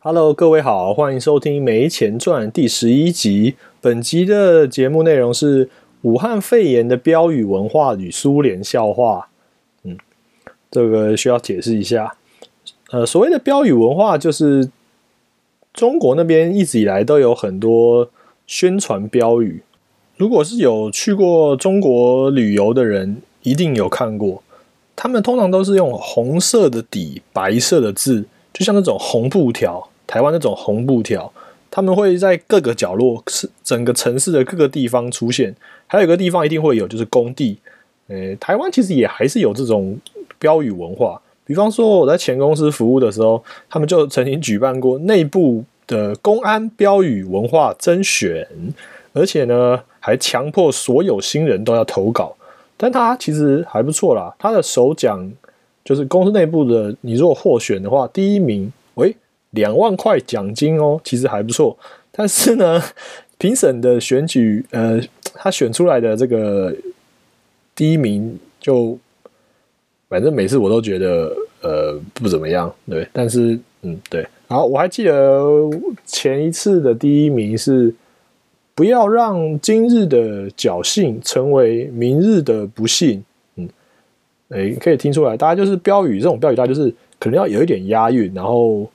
Hello，各位好，欢迎收听《没钱赚》第十一集。本集的节目内容是武汉肺炎的标语文化与苏联笑话。嗯，这个需要解释一下。呃，所谓的标语文化，就是中国那边一直以来都有很多宣传标语。如果是有去过中国旅游的人，一定有看过。他们通常都是用红色的底，白色的字，就像那种红布条。台湾那种红布条，他们会在各个角落，是整个城市的各个地方出现。还有一个地方一定会有，就是工地。诶，台湾其实也还是有这种标语文化。比方说我在前公司服务的时候，他们就曾经举办过内部的公安标语文化甄选，而且呢还强迫所有新人都要投稿。但他其实还不错啦，他的首奖就是公司内部的，你如果获选的话，第一名，喂。两万块奖金哦，其实还不错。但是呢，评审的选举，呃，他选出来的这个第一名，就反正每次我都觉得呃不怎么样，对。但是嗯，对。然后我还记得前一次的第一名是不要让今日的侥幸成为明日的不幸。嗯，哎，可以听出来，大家就是标语这种标语，大家就是可能要有一点押韵，然后。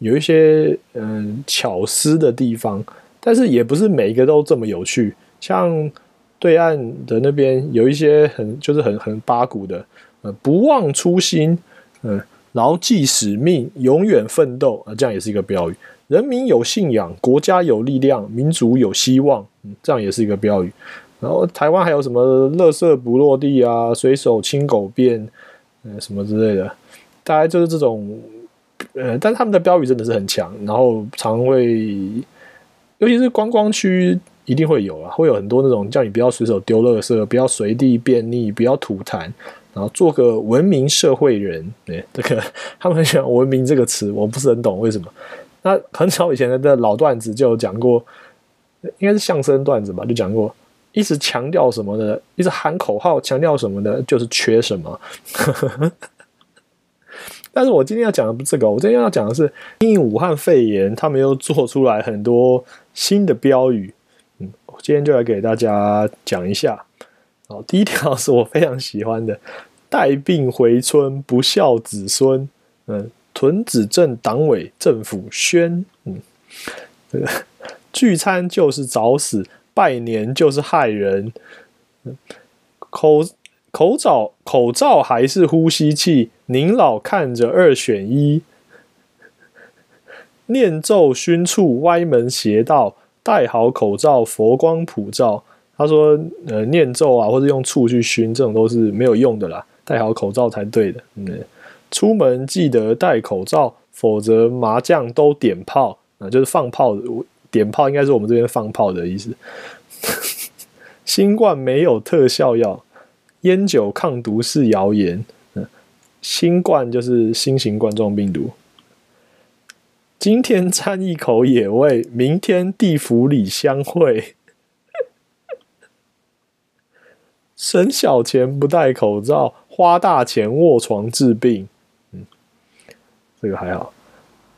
有一些嗯巧思的地方，但是也不是每一个都这么有趣。像对岸的那边有一些很就是很很八股的，呃，不忘初心，嗯，牢记使命，永远奋斗啊，这样也是一个标语。人民有信仰，国家有力量，民族有希望，嗯，这样也是一个标语。然后台湾还有什么“垃圾不落地”啊，“随手清狗便”呃什么之类的，大概就是这种。呃，但他们的标语真的是很强，然后常会，尤其是观光区一定会有啊，会有很多那种叫你不要随手丢垃圾，不要随地便溺，不要吐痰，然后做个文明社会人。对，这个他们很喜欢“文明”这个词，我不是很懂为什么。那很早以前的老段子就有讲过，应该是相声段子吧，就讲过，一直强调什么的，一直喊口号强调什么的，就是缺什么。但是我今天要讲的不是这个，我今天要讲的是因武汉肺炎，他们又做出来很多新的标语。嗯，我今天就来给大家讲一下。好，第一条是我非常喜欢的：带病回村，不孝子孙。嗯，屯子镇党委政府宣。嗯，聚餐就是找死，拜年就是害人。口。口罩口罩还是呼吸器？您老看着二选一。念咒熏处歪门邪道，戴好口罩佛光普照。他说：“呃，念咒啊，或者用醋去熏，这种都是没有用的啦，戴好口罩才对的。嗯，出门记得戴口罩，否则麻将都点炮啊，就是放炮。点炮应该是我们这边放炮的意思。新冠没有特效药。”烟酒抗毒是谣言，新冠就是新型冠状病毒。今天掺一口野味，明天地府里相会。省小钱不戴口罩，花大钱卧床治病。嗯，这个还好。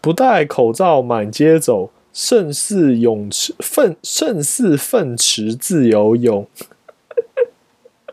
不戴口罩满街走，胜似泳池粪胜似粪池自由泳。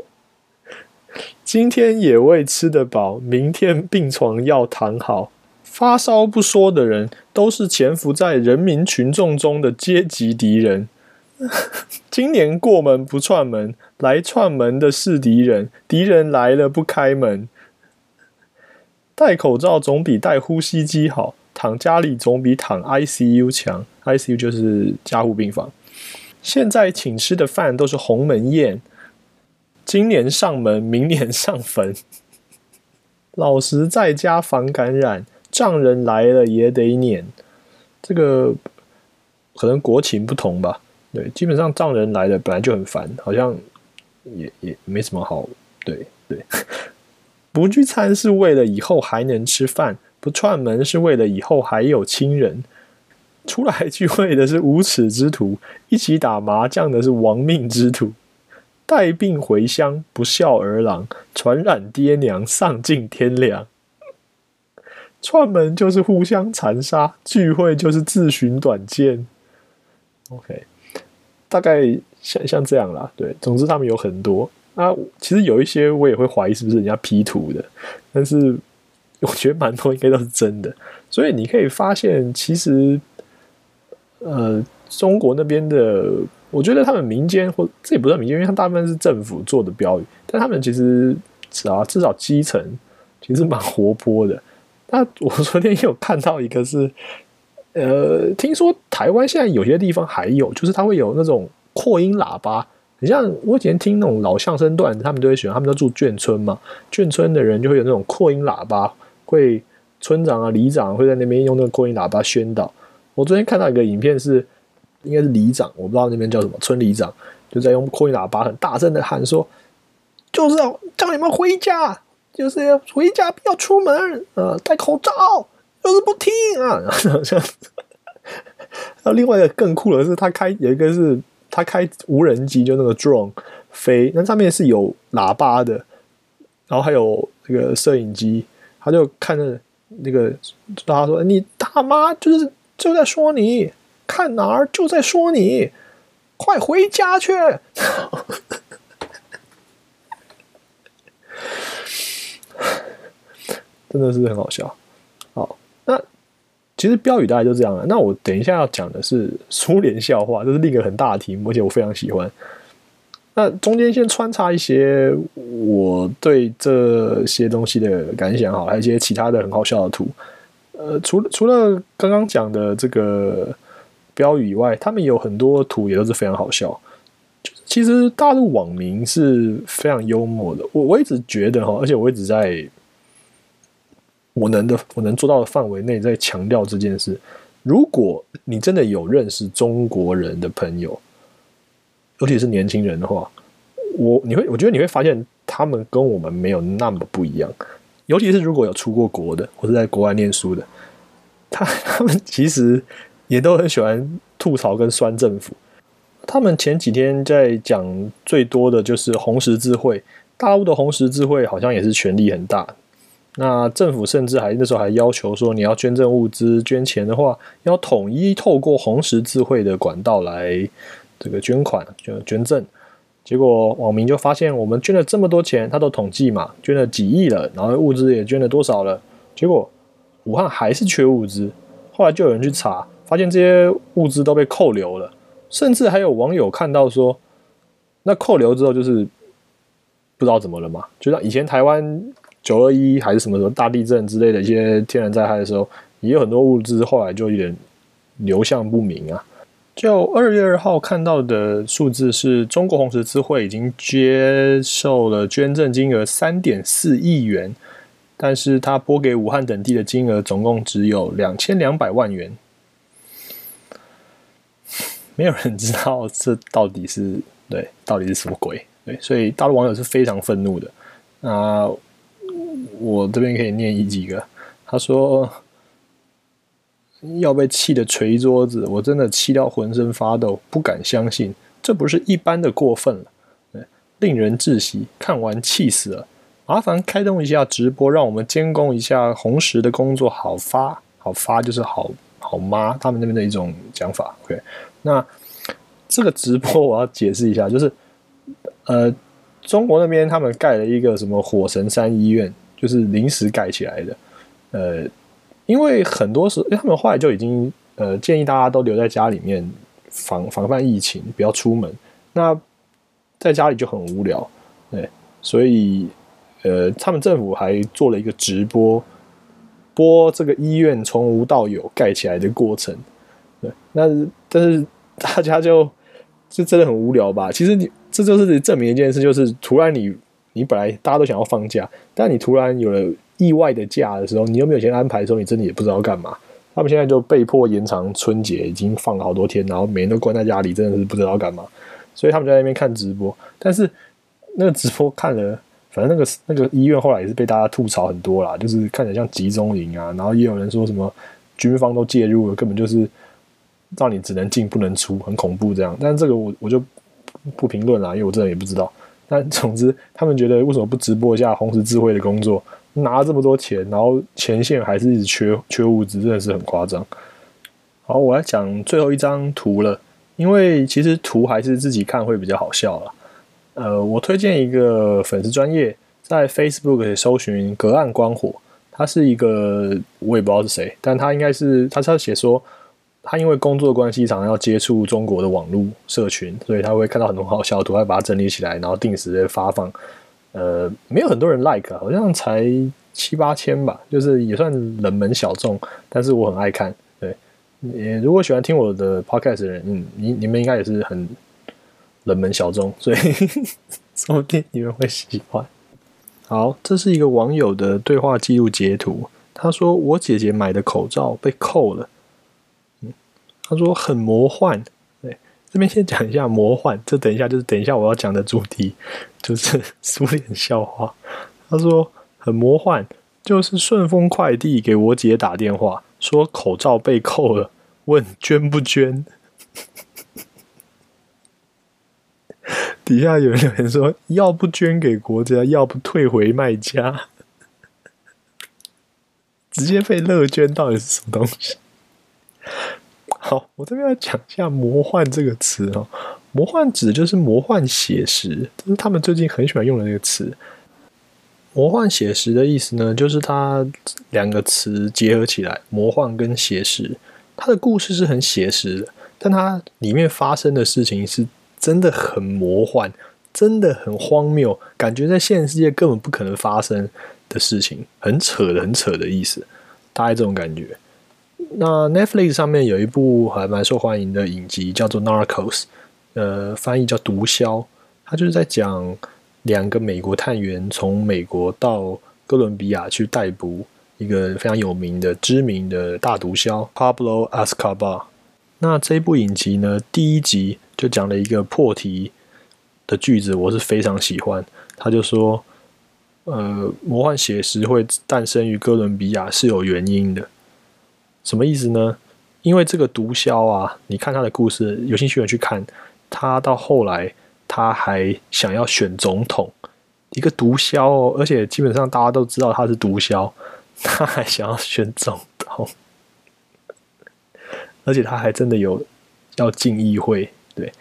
今天也未吃得饱，明天病床要躺好。发烧不说的人，都是潜伏在人民群众中的阶级敌人。今年过门不串门，来串门的是敌人。敌人来了不开门。戴口罩总比戴呼吸机好，躺家里总比躺 ICU 强。ICU 就是加护病房。现在请吃的饭都是鸿门宴。今年上门，明年上坟。老实在家防感染，丈人来了也得撵。这个可能国情不同吧。对，基本上丈人来了本来就很烦，好像也也没什么好。对对，不聚餐是为了以后还能吃饭，不串门是为了以后还有亲人。出来聚会的是无耻之徒，一起打麻将的是亡命之徒。带病回乡，不孝儿郎，传染爹娘，丧尽天良。串门就是互相残杀，聚会就是自寻短见。OK，大概像像这样啦。对，总之他们有很多。那其实有一些我也会怀疑是不是人家 P 图的，但是我觉得蛮多应该都是真的。所以你可以发现，其实呃，中国那边的，我觉得他们民间或这也不算民间，因为他大部分是政府做的标语，但他们其实至少至少基层其实蛮活泼的。那我昨天有看到一个是，呃，听说台湾现在有些地方还有，就是它会有那种扩音喇叭。你像我以前听那种老相声段子，他们都会喜欢，他们都住眷村嘛，眷村的人就会有那种扩音喇叭，会村长啊、里长会在那边用那个扩音喇叭宣导。我昨天看到一个影片是，应该是里长，我不知道那边叫什么，村里长就在用扩音喇叭很大声的喊说，就是要叫你们回家。就是要回家，不要出门，呃，戴口罩，就是不听啊。这样，然后另外一个更酷的是，他开有一个是他开无人机，就那个 drone 飞，那上面是有喇叭的，然后还有那个摄影机，他就看着那个，大家说：“你大妈就是就在说你，看哪儿就在说你，快回家去。”真的是很好笑。其实标语大概就这样了。那我等一下要讲的是苏联笑话，这是另一个很大的题目，而且我非常喜欢。那中间先穿插一些我对这些东西的感想，好，还有一些其他的很好笑的图。呃，除除了刚刚讲的这个标语以外，他们有很多图也都是非常好笑。其实大陆网民是非常幽默的，我我一直觉得哈，而且我一直在。我能的，我能做到的范围内，在强调这件事。如果你真的有认识中国人的朋友，尤其是年轻人的话，我你会，我觉得你会发现他们跟我们没有那么不一样。尤其是如果有出过国的，或是在国外念书的，他他们其实也都很喜欢吐槽跟酸政府。他们前几天在讲最多的就是红十字会，大陆的红十字会好像也是权力很大。那政府甚至还那时候还要求说，你要捐赠物资、捐钱的话，要统一透过红十字会的管道来这个捐款、捐捐赠。结果网民就发现，我们捐了这么多钱，他都统计嘛，捐了几亿了，然后物资也捐了多少了。结果武汉还是缺物资。后来就有人去查，发现这些物资都被扣留了，甚至还有网友看到说，那扣留之后就是不知道怎么了嘛，就像以前台湾。九二一还是什么什么大地震之类的一些天然灾害的时候，也有很多物资后来就有点流向不明啊。就二月二号看到的数字是中国红十字会已经接受了捐赠金额三点四亿元，但是他拨给武汉等地的金额总共只有两千两百万元，没有人知道这到底是对到底是什么鬼对，所以大陆网友是非常愤怒的啊。我这边可以念一几个。他说要被气得捶桌子，我真的气到浑身发抖，不敢相信，这不是一般的过分了，令人窒息。看完气死了。麻烦开动一下直播，让我们监工一下红石的工作，好发好发就是好好吗？他们那边的一种讲法。OK，那这个直播我要解释一下，就是呃，中国那边他们盖了一个什么火神山医院。就是临时盖起来的，呃，因为很多时，他们后来就已经呃建议大家都留在家里面防防范疫情，不要出门。那在家里就很无聊，对，所以呃，他们政府还做了一个直播，播这个医院从无到有盖起来的过程。对，那但是大家就就真的很无聊吧？其实你这就是证明一件事，就是突然你。你本来大家都想要放假，但你突然有了意外的假的时候，你又没有钱安排的时候，你真的也不知道干嘛。他们现在就被迫延长春节，已经放了好多天，然后每天都关在家里，真的是不知道干嘛。所以他们在那边看直播，但是那个直播看了反正那个那个医院后来也是被大家吐槽很多啦，就是看起来像集中营啊，然后也有人说什么军方都介入了，根本就是让你只能进不能出，很恐怖这样。但这个我我就不评论了，因为我真的也不知道。但 总之，他们觉得为什么不直播一下红十字会的工作？拿了这么多钱，然后前线还是一直缺缺物资，真的是很夸张。好，我来讲最后一张图了，因为其实图还是自己看会比较好笑了。呃，我推荐一个粉丝专业在 Facebook 搜寻“隔岸观火”，他是一个我也不知道是谁，但他应该是他是要写说他因为工作关系常常要接触中国的网络社群，所以他会看到很多好笑图，会把它整理起来，然后定时的发放。呃，没有很多人 like，好像才七八千吧，就是也算冷门小众，但是我很爱看。对，你如果喜欢听我的 podcast 的人，嗯，你你们应该也是很冷门小众，所以 说不定你们会喜欢。好，这是一个网友的对话记录截图，他说我姐姐买的口罩被扣了，他说很魔幻。对这边先讲一下魔幻，这等一下就是等一下我要讲的主题，就是苏联笑话。他说很魔幻，就是顺丰快递给我姐打电话说口罩被扣了，问捐不捐。底下有人留言说要不捐给国家，要不退回卖家，直接被乐捐，到底是什么东西？好，我这边要讲一下“魔幻”这个词哦。魔幻指就是魔幻写实，这是他们最近很喜欢用的那个词。魔幻写实的意思呢，就是它两个词结合起来，魔幻跟写实。它的故事是很写实的，但它里面发生的事情是真的很魔幻，真的很荒谬，感觉在现实世界根本不可能发生的事情，很扯的，很扯的意思，大概这种感觉。那 Netflix 上面有一部还蛮受欢迎的影集，叫做《Narcos》，呃，翻译叫《毒枭》。它就是在讲两个美国探员从美国到哥伦比亚去逮捕一个非常有名的、知名的大毒枭 Pablo Escobar。那这部影集呢，第一集就讲了一个破题的句子，我是非常喜欢。他就说：“呃，魔幻写实会诞生于哥伦比亚是有原因的。”什么意思呢？因为这个毒枭啊，你看他的故事，有兴趣的去看。他到后来，他还想要选总统，一个毒枭哦，而且基本上大家都知道他是毒枭，他还想要选总统，而且他还真的有要进议会。对，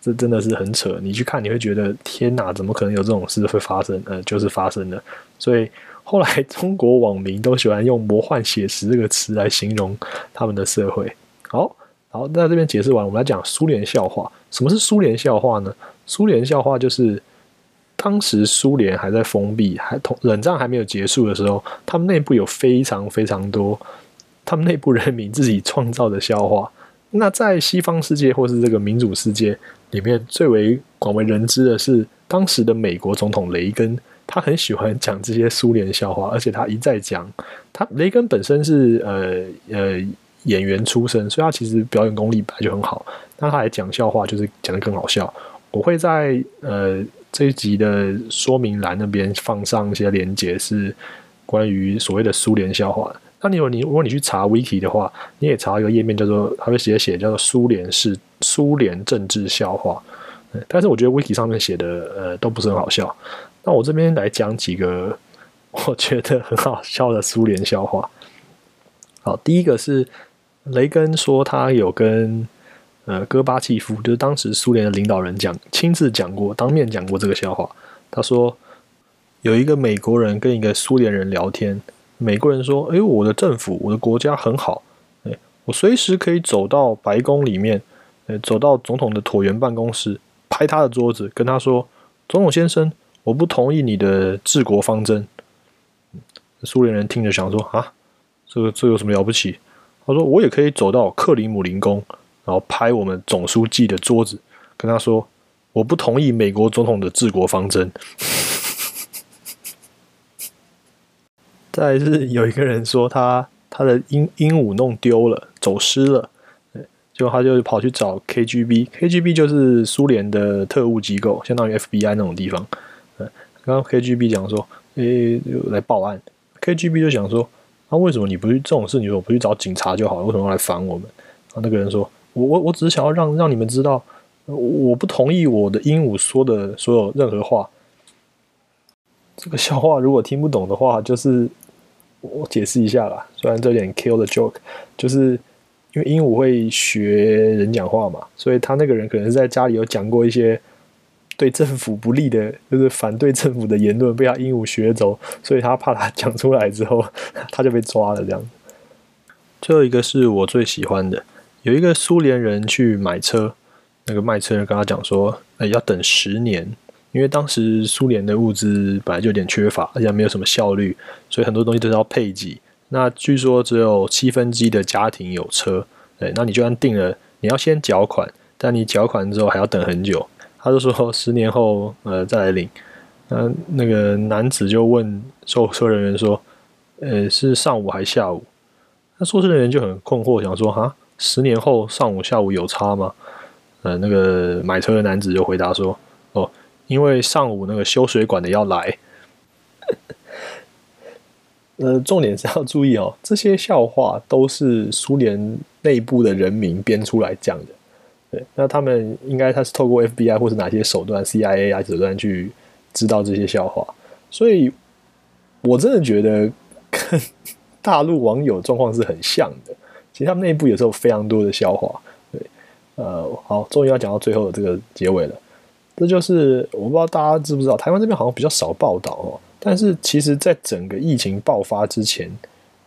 这真的是很扯。你去看，你会觉得天哪，怎么可能有这种事会发生？呃，就是发生了。所以。后来，中国网民都喜欢用“魔幻写实”这个词来形容他们的社会。好，好，那这边解释完，我们来讲苏联笑话。什么是苏联笑话呢？苏联笑话就是当时苏联还在封闭，还同冷战还没有结束的时候，他们内部有非常非常多他们内部人民自己创造的笑话。那在西方世界或是这个民主世界里面，最为广为人知的是当时的美国总统雷根。他很喜欢讲这些苏联笑话，而且他一再讲。他雷根本身是呃呃演员出身，所以他其实表演功力本来就很好。那他还讲笑话，就是讲的更好笑。我会在呃这一集的说明栏那边放上一些连接，是关于所谓的苏联笑话。那你如果你如果你去查 wiki 的话，你也查一个页面叫做，他会直接写叫做苏联式苏联政治笑话。但是我觉得 wiki 上面写的呃都不是很好笑。那我这边来讲几个 我觉得很好笑的苏联笑话。好，第一个是雷根说他有跟呃戈巴契夫，就是当时苏联的领导人讲，亲自讲过，当面讲过这个笑话。他说有一个美国人跟一个苏联人聊天，美国人说：“哎，我的政府，我的国家很好，哎，我随时可以走到白宫里面，呃，走到总统的椭圆办公室，拍他的桌子，跟他说，总统先生。”我不同意你的治国方针。苏联人听着想说：“啊，这个这有什么了不起？”他说：“我也可以走到克里姆林宫，然后拍我们总书记的桌子，跟他说：我不同意美国总统的治国方针。”再是有一个人说他他的鹦鹦鹉弄丢了，走失了，结果他就跑去找 KGB，KGB 就是苏联的特务机构，相当于 FBI 那种地方。刚刚 KGB 讲说，诶，来报案。KGB 就想说，那为什么你不去这种事，你说不去找警察就好了？为什么要来烦我们？啊，那个人说，我我我只是想要让让你们知道，我不同意我的鹦鹉说的所有任何话。这个笑话如果听不懂的话，就是我解释一下啦。虽然这有点 kill the joke，就是因为鹦鹉会学人讲话嘛，所以他那个人可能是在家里有讲过一些。对政府不利的，就是反对政府的言论被他鹦鹉学走，所以他怕他讲出来之后，他就被抓了。这样。最后一个是我最喜欢的，有一个苏联人去买车，那个卖车人跟他讲说，呃，要等十年，因为当时苏联的物资本来就有点缺乏，而且没有什么效率，所以很多东西都是要配给。那据说只有七分之一的家庭有车，对，那你就算定了，你要先缴款，但你缴款之后还要等很久。他就说十年后，呃，再来领。那那个男子就问售车人员说：“呃，是上午还是下午？”那售车人员就很困惑，想说：“哈，十年后上午下午有差吗？”呃，那个买车的男子就回答说：“哦，因为上午那个修水管的要来。”呃，重点是要注意哦，这些笑话都是苏联内部的人民编出来讲的。对，那他们应该他是透过 FBI 或是哪些手段，CIA 啊手段去知道这些笑话，所以我真的觉得跟大陆网友状况是很像的。其实他们内部也是有非常多的笑话。对，呃，好，终于要讲到最后的这个结尾了。这就是我不知道大家知不知道，台湾这边好像比较少报道哦。但是其实，在整个疫情爆发之前，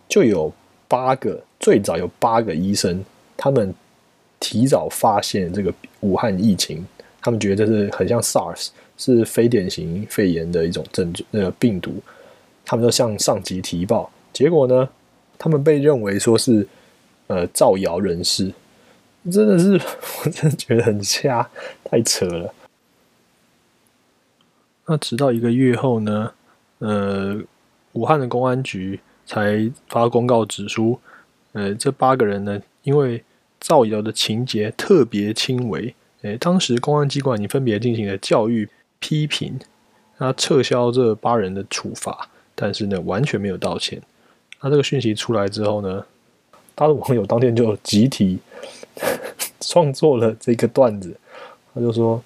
就有八个，最早有八个医生，他们。提早发现这个武汉疫情，他们觉得这是很像 SARS，是非典型肺炎的一种症状，呃病毒，他们就向上级提报，结果呢，他们被认为说是呃造谣人士，真的是我真的觉得很瞎，太扯了。那直到一个月后呢，呃，武汉的公安局才发公告指出，呃，这八个人呢，因为造谣的情节特别轻微，诶，当时公安机关已分别进行了教育批评，他撤销这八人的处罚，但是呢，完全没有道歉。那这个讯息出来之后呢，他的网友当天就集体 创作了这个段子，他就说，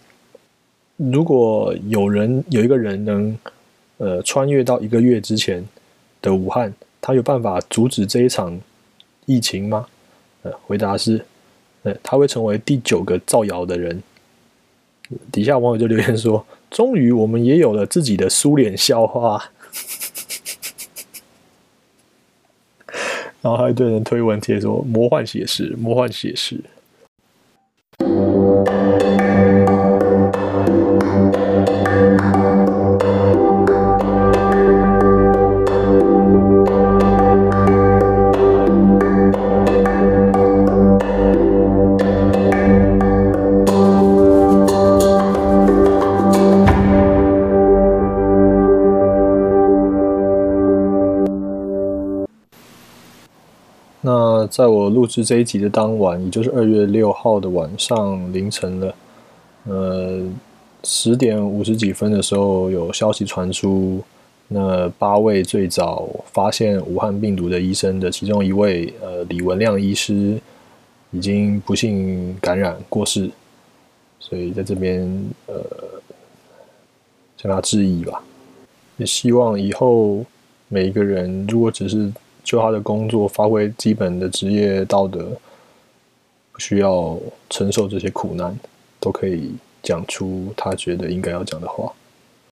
如果有人有一个人能，呃，穿越到一个月之前的武汉，他有办法阻止这一场疫情吗？回答是，呃，他会成为第九个造谣的人。底下网友就留言说：“终于，我们也有了自己的苏联笑话。”然后还有一堆人推文贴说：“魔幻写实，魔幻写实。”在我录制这一集的当晚，也就是二月六号的晚上凌晨了，呃，十点五十几分的时候，有消息传出，那八位最早发现武汉病毒的医生的其中一位，呃，李文亮医师，已经不幸感染过世，所以在这边，呃，向他致意吧，也希望以后每一个人，如果只是。就他的工作发挥基本的职业道德，不需要承受这些苦难，都可以讲出他觉得应该要讲的话。